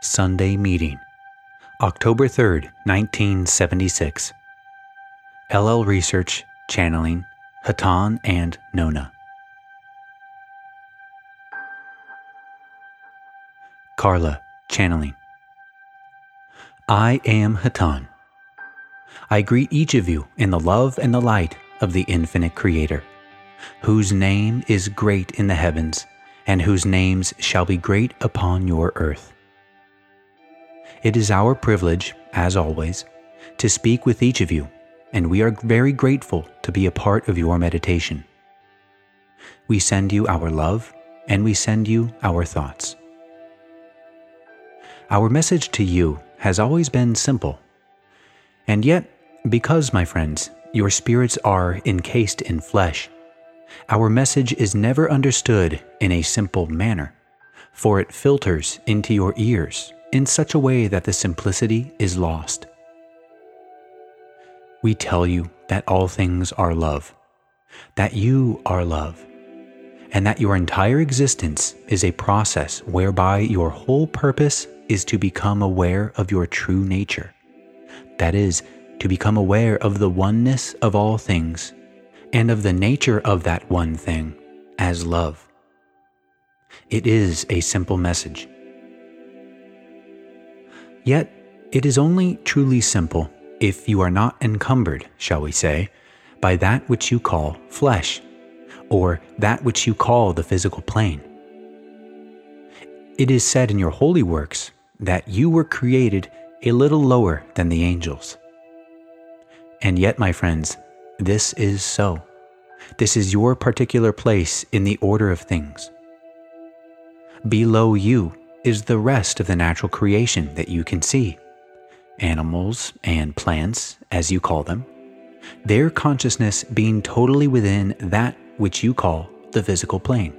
Sunday Meeting, October 3rd, 1976. LL Research, Channeling, Hatonn and Nona. Carla, Channeling. I am Hatonn. I greet each of you in the love and the light of the infinite Creator, whose name is great in the heavens, and whose names shall be great upon your earth. It is our privilege, as always, to speak with each of you, and we are very grateful to be a part of your meditation. We send you our love, and we send you our thoughts. Our message to you has always been simple. And yet, because, my friends, your spirits are encased in flesh, our message is never understood in a simple manner, for it filters into your ears in such a way that the simplicity is lost. We tell you that all things are love, that you are love, and that your entire existence is a process whereby your whole purpose is to become aware of your true nature. That is, to become aware of the oneness of all things and of the nature of that one thing as love. It is a simple message Yet, it is only truly simple if you are not encumbered, shall we say, by that which you call flesh, or that which you call the physical plane. It is said in your holy works that you were created a little lower than the angels. And yet, my friends, this is so. This is your particular place in the order of things. Below you is the rest of the natural creation that you can see animals and plants, as you call them, their consciousness being totally within that which you call the physical plane.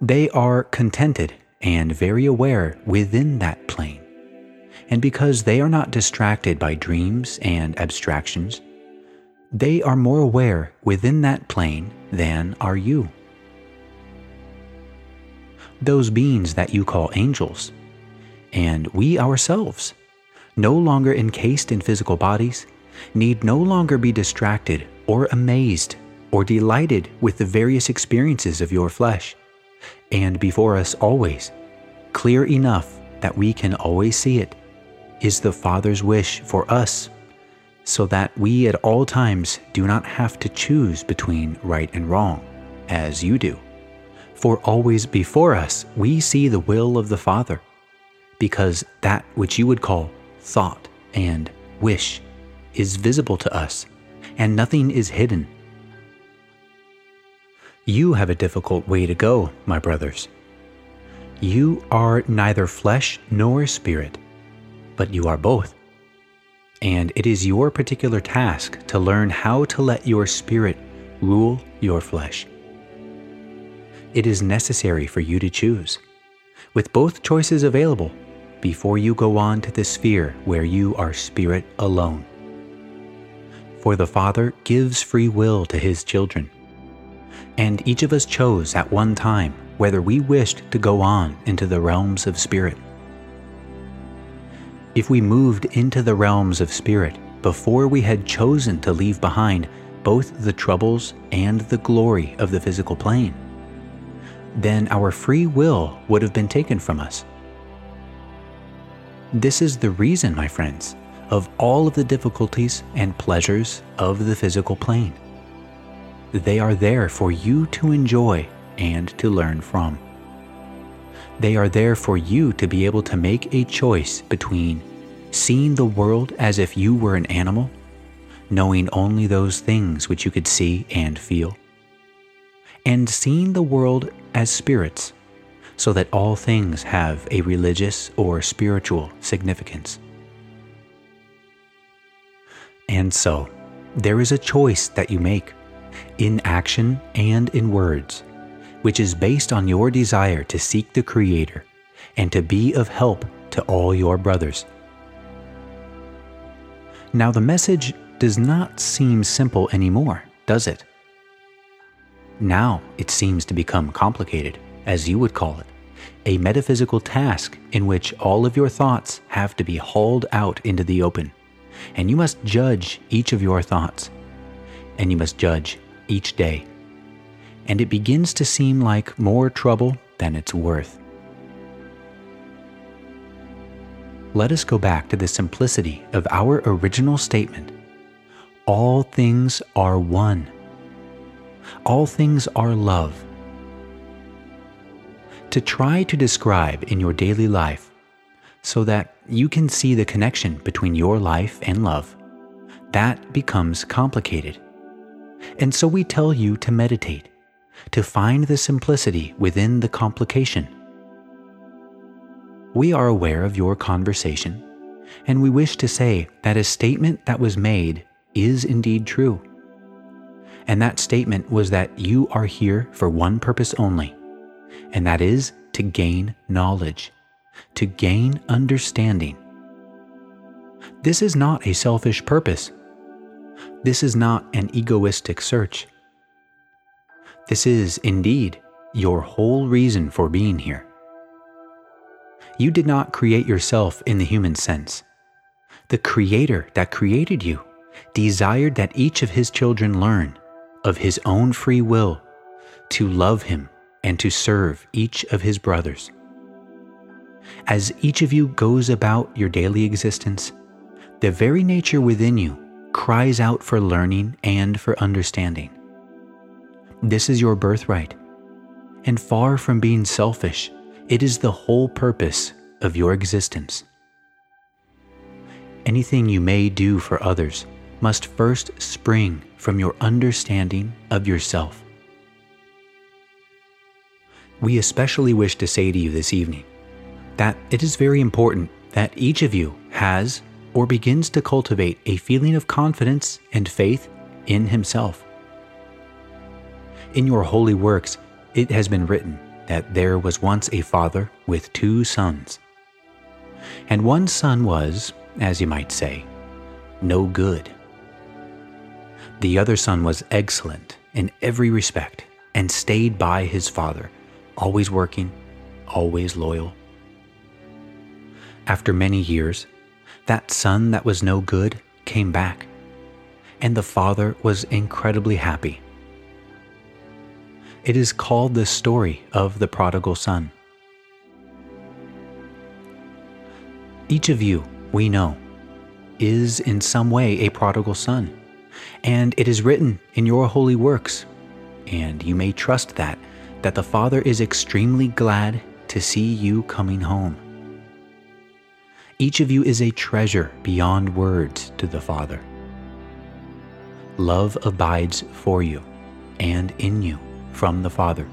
They are contented and very aware within that plane. And because they are not distracted by dreams and abstractions, they are more aware within that plane than are you those beings that you call angels, and we ourselves, no longer encased in physical bodies, need no longer be distracted or amazed or delighted with the various experiences of your flesh, and before us always, clear enough that we can always see it, is the Father's wish for us, so that we at all times do not have to choose between right and wrong, as you do. For always before us we see the will of the Father, because that which you would call thought and wish is visible to us, and nothing is hidden. You have a difficult way to go, my brothers. You are neither flesh nor spirit, but you are both. And it is your particular task to learn how to let your spirit rule your flesh it is necessary for you to choose. With both choices available, before you go on to the sphere where you are spirit alone. For the Father gives free will to his children. And each of us chose at one time whether we wished to go on into the realms of spirit. If we moved into the realms of spirit before we had chosen to leave behind both the troubles and the glory of the physical plane, then our free will would have been taken from us. This is the reason, my friends, of all of the difficulties and pleasures of the physical plane. They are there for you to enjoy and to learn from. They are there for you to be able to make a choice between seeing the world as if you were an animal, knowing only those things which you could see and feel, and seeing the world as spirits, so that all things have a religious or spiritual significance. And so, there is a choice that you make, in action and in words, which is based on your desire to seek the Creator and to be of help to all your brothers. Now, the message does not seem simple anymore, does it? Now it seems to become complicated, as you would call it, a metaphysical task in which all of your thoughts have to be hauled out into the open, and you must judge each of your thoughts, and you must judge each day. And it begins to seem like more trouble than it's worth. Let us go back to the simplicity of our original statement all things are one. All things are love to try to describe in your daily life so that you can see the connection between your life and love, that becomes complicated. And so we tell you to meditate, to find the simplicity within the complication. We are aware of your conversation, and we wish to say that a statement that was made is indeed true. And that statement was that you are here for one purpose only and that is to gain knowledge, to gain understanding. This is not a selfish purpose. This is not an egoistic search. This is, indeed, your whole reason for being here. You did not create yourself in the human sense. The Creator that created you desired that each of His children learn, of His own free will, to love Him and to serve each of his brothers. As each of you goes about your daily existence, the very nature within you cries out for learning and for understanding. This is your birthright, and far from being selfish, it is the whole purpose of your existence. Anything you may do for others must first spring from your understanding of yourself we especially wish to say to you this evening that it is very important that each of you has or begins to cultivate a feeling of confidence and faith in himself. In your holy works, it has been written that there was once a father with two sons. And one son was, as you might say, no good. The other son was excellent in every respect and stayed by his father always working, always loyal. After many years, that son that was no good came back, and the father was incredibly happy. It is called the story of the prodigal son. Each of you, we know, is in some way a prodigal son, and it is written in your holy works, and you may trust that that the Father is extremely glad to see you coming home. Each of you is a treasure beyond words to the Father. Love abides for you and in you from the Father.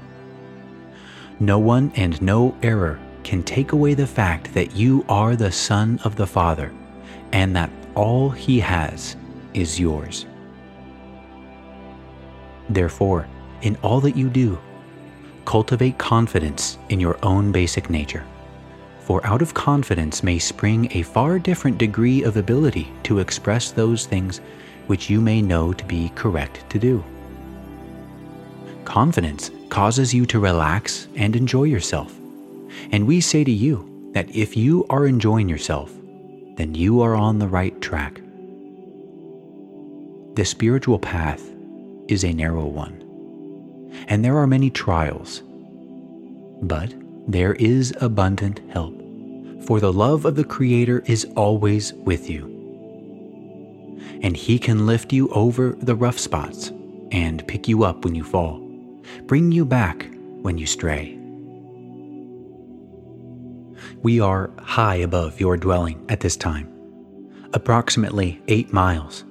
No one and no error can take away the fact that you are the Son of the Father and that all He has is yours. Therefore, in all that you do, cultivate confidence in your own basic nature. For out of confidence may spring a far different degree of ability to express those things which you may know to be correct to do. Confidence causes you to relax and enjoy yourself. And we say to you that if you are enjoying yourself, then you are on the right track. The spiritual path is a narrow one and there are many trials. But there is abundant help, for the love of the Creator is always with you. And He can lift you over the rough spots and pick you up when you fall, bring you back when you stray. We are high above your dwelling at this time, approximately eight miles.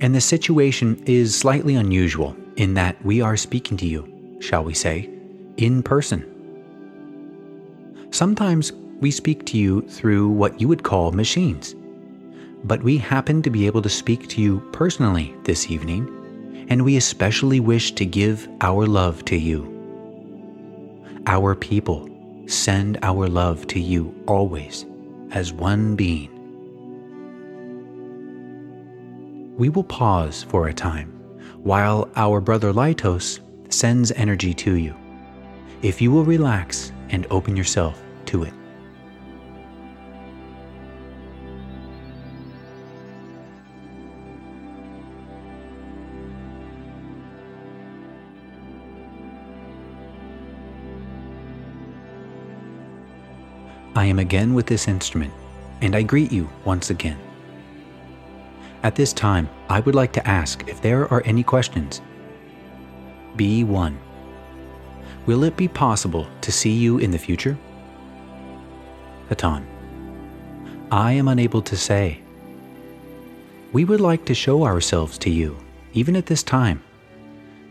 And the situation is slightly unusual in that we are speaking to you, shall we say, in person. Sometimes we speak to you through what you would call machines, but we happen to be able to speak to you personally this evening, and we especially wish to give our love to you. Our people send our love to you always as one being. We will pause for a time while our brother Laitos sends energy to you. If you will relax and open yourself to it. I am again with this instrument, and I greet you once again. At this time, I would like to ask if there are any questions. B1 Will it be possible to see you in the future? Hatonn I am unable to say. We would like to show ourselves to you, even at this time.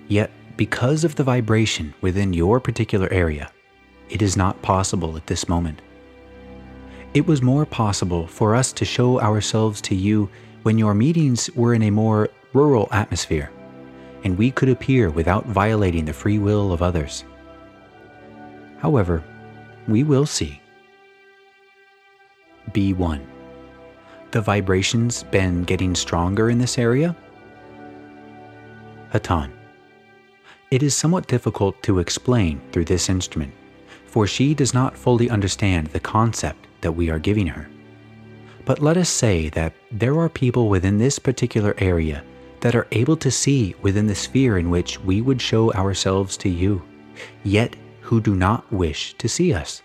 Yet, because of the vibration within your particular area, it is not possible at this moment. It was more possible for us to show ourselves to you when your meetings were in a more rural atmosphere, and we could appear without violating the free will of others. However, we will see. B1 The vibrations been getting stronger in this area? Hatonn. It is somewhat difficult to explain through this instrument, for she does not fully understand the concept that we are giving her. But let us say that there are people within this particular area that are able to see within the sphere in which we would show ourselves to you, yet who do not wish to see us.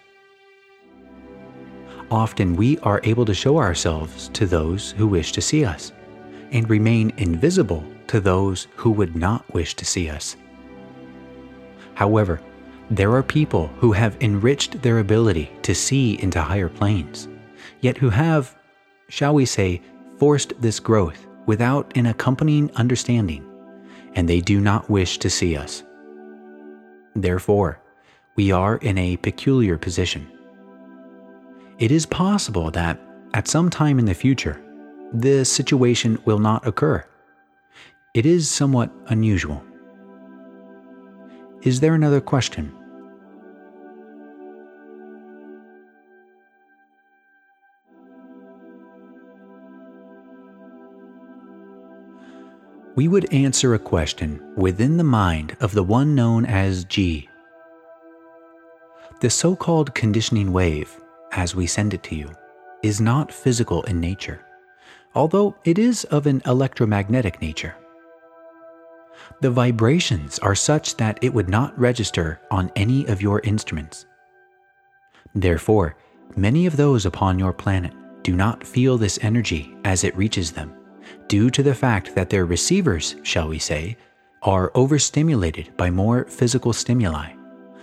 Often we are able to show ourselves to those who wish to see us, and remain invisible to those who would not wish to see us. However, there are people who have enriched their ability to see into higher planes, yet who have, shall we say, forced this growth without an accompanying understanding, and they do not wish to see us. Therefore, we are in a peculiar position. It is possible that, at some time in the future, this situation will not occur. It is somewhat unusual. Is there another question? We would answer a question within the mind of the one known as G. The so called conditioning wave, as we send it to you, is not physical in nature, although it is of an electromagnetic nature. The vibrations are such that it would not register on any of your instruments. Therefore, many of those upon your planet do not feel this energy as it reaches them due to the fact that their receivers, shall we say, are overstimulated by more physical stimuli,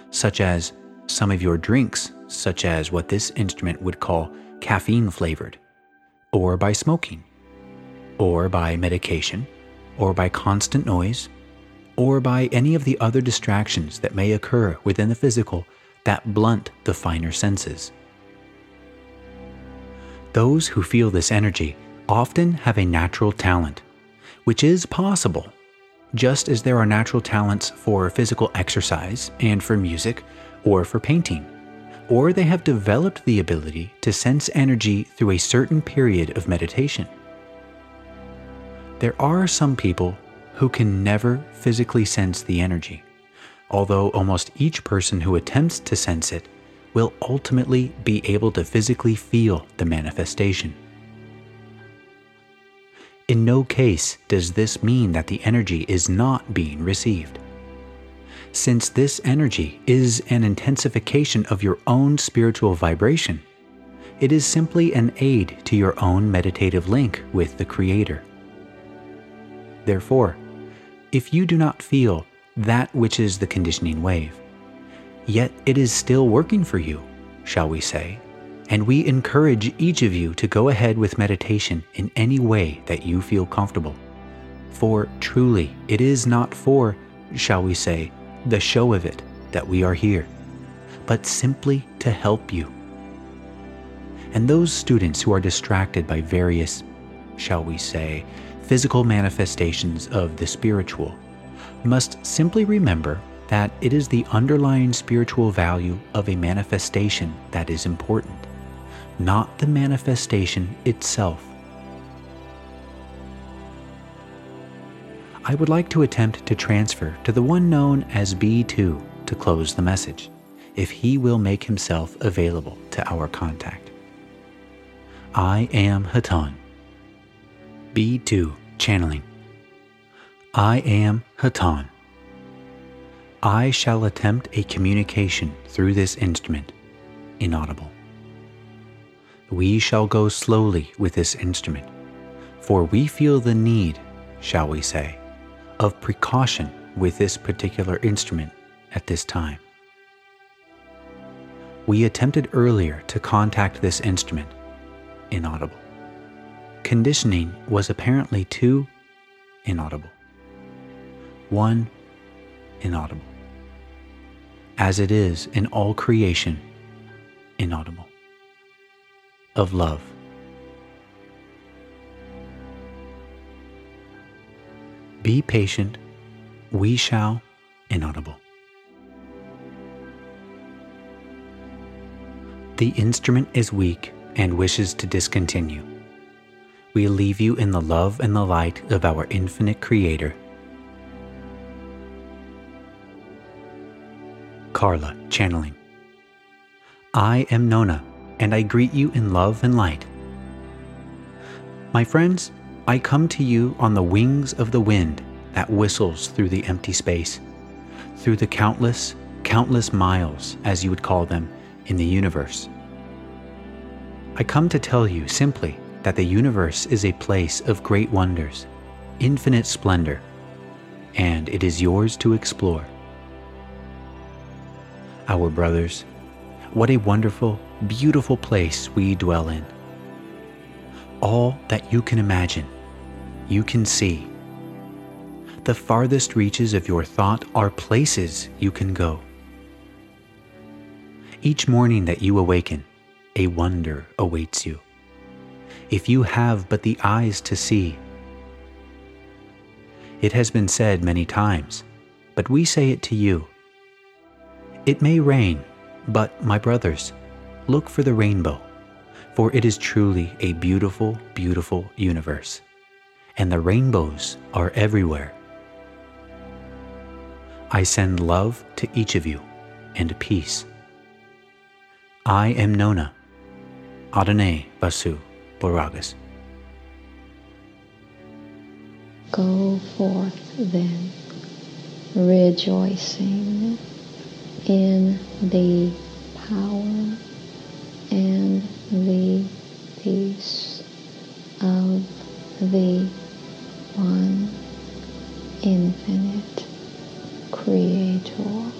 such as some of your drinks, such as what this instrument would call caffeine flavored, or by smoking, or by medication, or by constant noise, or by any of the other distractions that may occur within the physical that blunt the finer senses. Those who feel this energy often have a natural talent, which is possible, just as there are natural talents for physical exercise and for music or for painting, or they have developed the ability to sense energy through a certain period of meditation. There are some people who can never physically sense the energy, although almost each person who attempts to sense it will ultimately be able to physically feel the manifestation. In no case does this mean that the energy is not being received. Since this energy is an intensification of your own spiritual vibration, it is simply an aid to your own meditative link with the Creator. Therefore, if you do not feel that which is the conditioning wave, yet it is still working for you, shall we say, and we encourage each of you to go ahead with meditation in any way that you feel comfortable. For truly, it is not for, shall we say, the show of it that we are here, but simply to help you. And those students who are distracted by various, shall we say, physical manifestations of the spiritual must simply remember that it is the underlying spiritual value of a manifestation that is important not the manifestation itself. I would like to attempt to transfer to the one known as B2 to close the message, if he will make himself available to our contact. I am Hatonn. B2 Channeling. I am Hatonn. I shall attempt a communication through this instrument, inaudible. We shall go slowly with this instrument, for we feel the need, shall we say, of precaution with this particular instrument at this time. We attempted earlier to contact this instrument, inaudible. Conditioning was apparently too inaudible. One, inaudible. As it is in all creation, inaudible. Of love. Be patient, we shall, inaudible. The instrument is weak and wishes to discontinue. We leave you in the love and the light of our infinite Creator. Carla, channeling. I am Nona, and I greet you in love and light. My friends, I come to you on the wings of the wind that whistles through the empty space, through the countless, countless miles, as you would call them, in the universe. I come to tell you simply that the universe is a place of great wonders, infinite splendor, and it is yours to explore. Our brothers, what a wonderful, beautiful place we dwell in. All that you can imagine, you can see. The farthest reaches of your thought are places you can go. Each morning that you awaken, a wonder awaits you. If you have but the eyes to see, it has been said many times, but we say it to you. It may rain, but my brothers, look for the rainbow, for it is truly a beautiful, beautiful universe, and the rainbows are everywhere. I send love to each of you and peace. I am Nona. Adonai Vasu Borragus. Go forth then, rejoicing in the power and the peace of the one infinite creator.